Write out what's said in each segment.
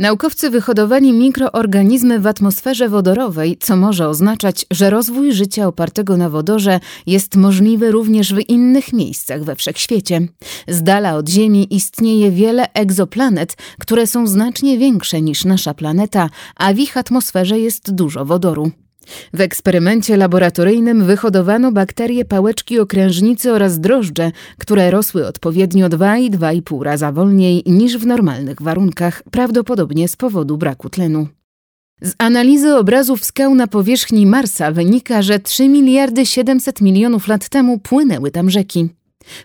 Naukowcy wyhodowali mikroorganizmy w atmosferze wodorowej, co może oznaczać, że rozwój życia opartego na wodorze jest możliwy również w innych miejscach we wszechświecie. Z dala od Ziemi istnieje wiele egzoplanet, które są znacznie większe niż nasza planeta, a w ich atmosferze jest dużo wodoru. W eksperymencie laboratoryjnym wyhodowano bakterie pałeczki okrężnicy oraz drożdże, które rosły odpowiednio 2 i 2,5 raza wolniej niż w normalnych warunkach, prawdopodobnie z powodu braku tlenu. Z analizy obrazów skał na powierzchni Marsa wynika, że 3 miliardy 700 milionów lat temu płynęły tam rzeki.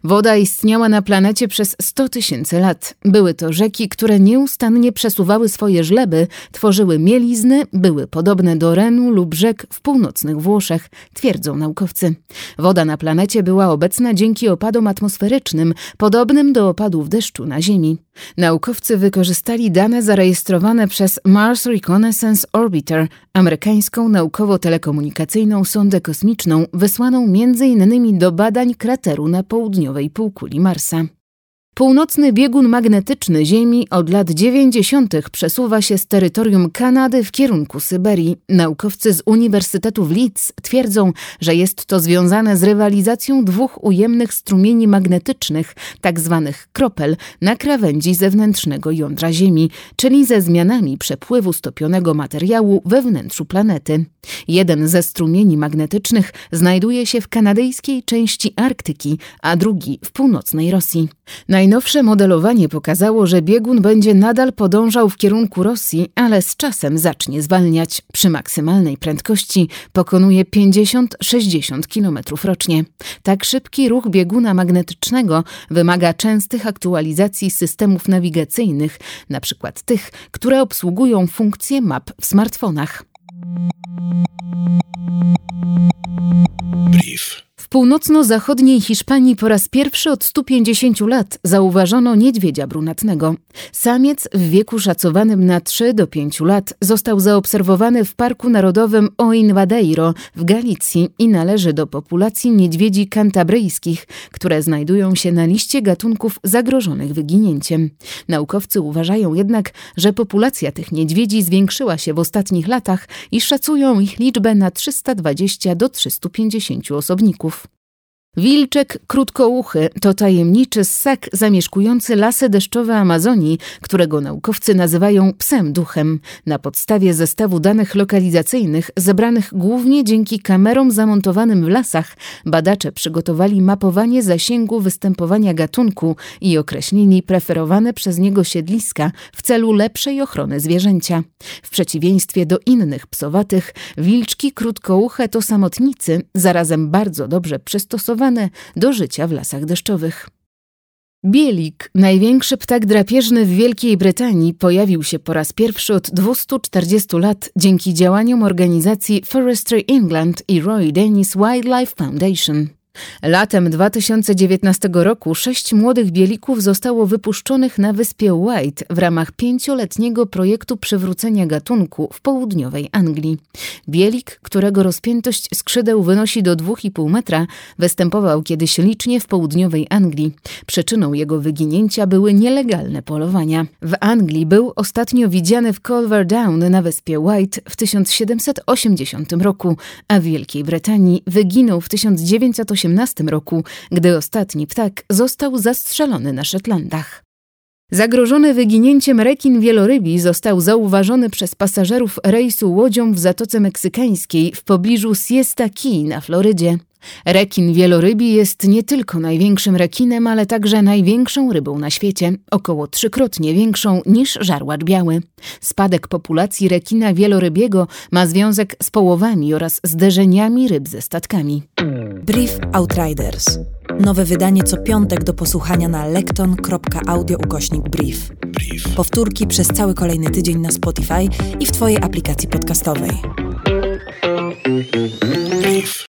Woda istniała na planecie przez 100 tysięcy lat. Były to rzeki, które nieustannie przesuwały swoje żleby, tworzyły mielizny, były podobne do Renu lub rzek w północnych Włoszech, twierdzą naukowcy. Woda na planecie była obecna dzięki opadom atmosferycznym, podobnym do opadów deszczu na Ziemi. Naukowcy wykorzystali dane zarejestrowane przez Mars Reconnaissance Orbiter, amerykańską naukowo-telekomunikacyjną sondę kosmiczną wysłaną m.in. do badań krateru na południowej półkuli Marsa. Północny biegun magnetyczny Ziemi od lat 90. przesuwa się z terytorium Kanady w kierunku Syberii. Naukowcy z Uniwersytetu w Leeds twierdzą, że jest to związane z rywalizacją dwóch ujemnych strumieni magnetycznych, tzw. Tak kropel, na krawędzi zewnętrznego jądra Ziemi, czyli ze zmianami przepływu stopionego materiału we wnętrzu planety. Jeden ze strumieni magnetycznych znajduje się w kanadyjskiej części Arktyki, a drugi w północnej Rosji. Najnowsze modelowanie pokazało, że biegun będzie nadal podążał w kierunku Rosji, ale z czasem zacznie zwalniać. Przy maksymalnej prędkości pokonuje 50-60 km rocznie. Tak szybki ruch bieguna magnetycznego wymaga częstych aktualizacji systemów nawigacyjnych, np. tych, które obsługują funkcje map w smartfonach. Północno-zachodniej Hiszpanii po raz pierwszy od 150 lat zauważono niedźwiedzia brunatnego. Samiec w wieku szacowanym na 3 do 5 lat został zaobserwowany w Parku Narodowym Oinvadeiro w Galicji i należy do populacji niedźwiedzi kantabryjskich, które znajdują się na liście gatunków zagrożonych wyginięciem. Naukowcy uważają jednak, że populacja tych niedźwiedzi zwiększyła się w ostatnich latach i szacują ich liczbę na 320 do 350 osobników. Wilczek krótkouchy to tajemniczy ssak zamieszkujący lasy deszczowe Amazonii, którego naukowcy nazywają psem duchem. Na podstawie zestawu danych lokalizacyjnych zebranych głównie dzięki kamerom zamontowanym w lasach, badacze przygotowali mapowanie zasięgu występowania gatunku i określili preferowane przez niego siedliska w celu lepszej ochrony zwierzęcia. W przeciwieństwie do innych psowatych, wilczki krótkouche to samotnicy, zarazem bardzo dobrze do życia w lasach deszczowych. Bielik, największy ptak drapieżny w Wielkiej Brytanii, pojawił się po raz pierwszy od 240 lat dzięki działaniom organizacji Forestry England i Roy Dennis Wildlife Foundation. Latem 2019 roku sześć młodych bielików zostało wypuszczonych na wyspie White w ramach pięcioletniego projektu przywrócenia gatunku w południowej Anglii. Bielik, którego rozpiętość skrzydeł wynosi do 2,5 metra, występował kiedyś licznie w południowej Anglii. Przyczyną jego wyginięcia były nielegalne polowania. W Anglii był ostatnio widziany w Culver Down na wyspie White w 1780 roku, a w Wielkiej Brytanii wyginął w 1980 2018 roku, gdy ostatni ptak został zastrzelony na Szetlandach. Zagrożony wyginięciem rekin wielorybi został zauważony przez pasażerów rejsu łodzią w Zatoce Meksykańskiej w pobliżu Siesta Key na Florydzie. Rekin wielorybi jest nie tylko największym rekinem, ale także największą rybą na świecie, około trzykrotnie większą niż żarłacz biały. Spadek populacji rekina wielorybiego ma związek z połowami oraz zderzeniami ryb ze statkami. Brief Outriders. Nowe wydanie co piątek do posłuchania na lekton.audio ukośnik brief. Brief. Powtórki przez cały kolejny tydzień na Spotify i w Twojej aplikacji podcastowej. Brief.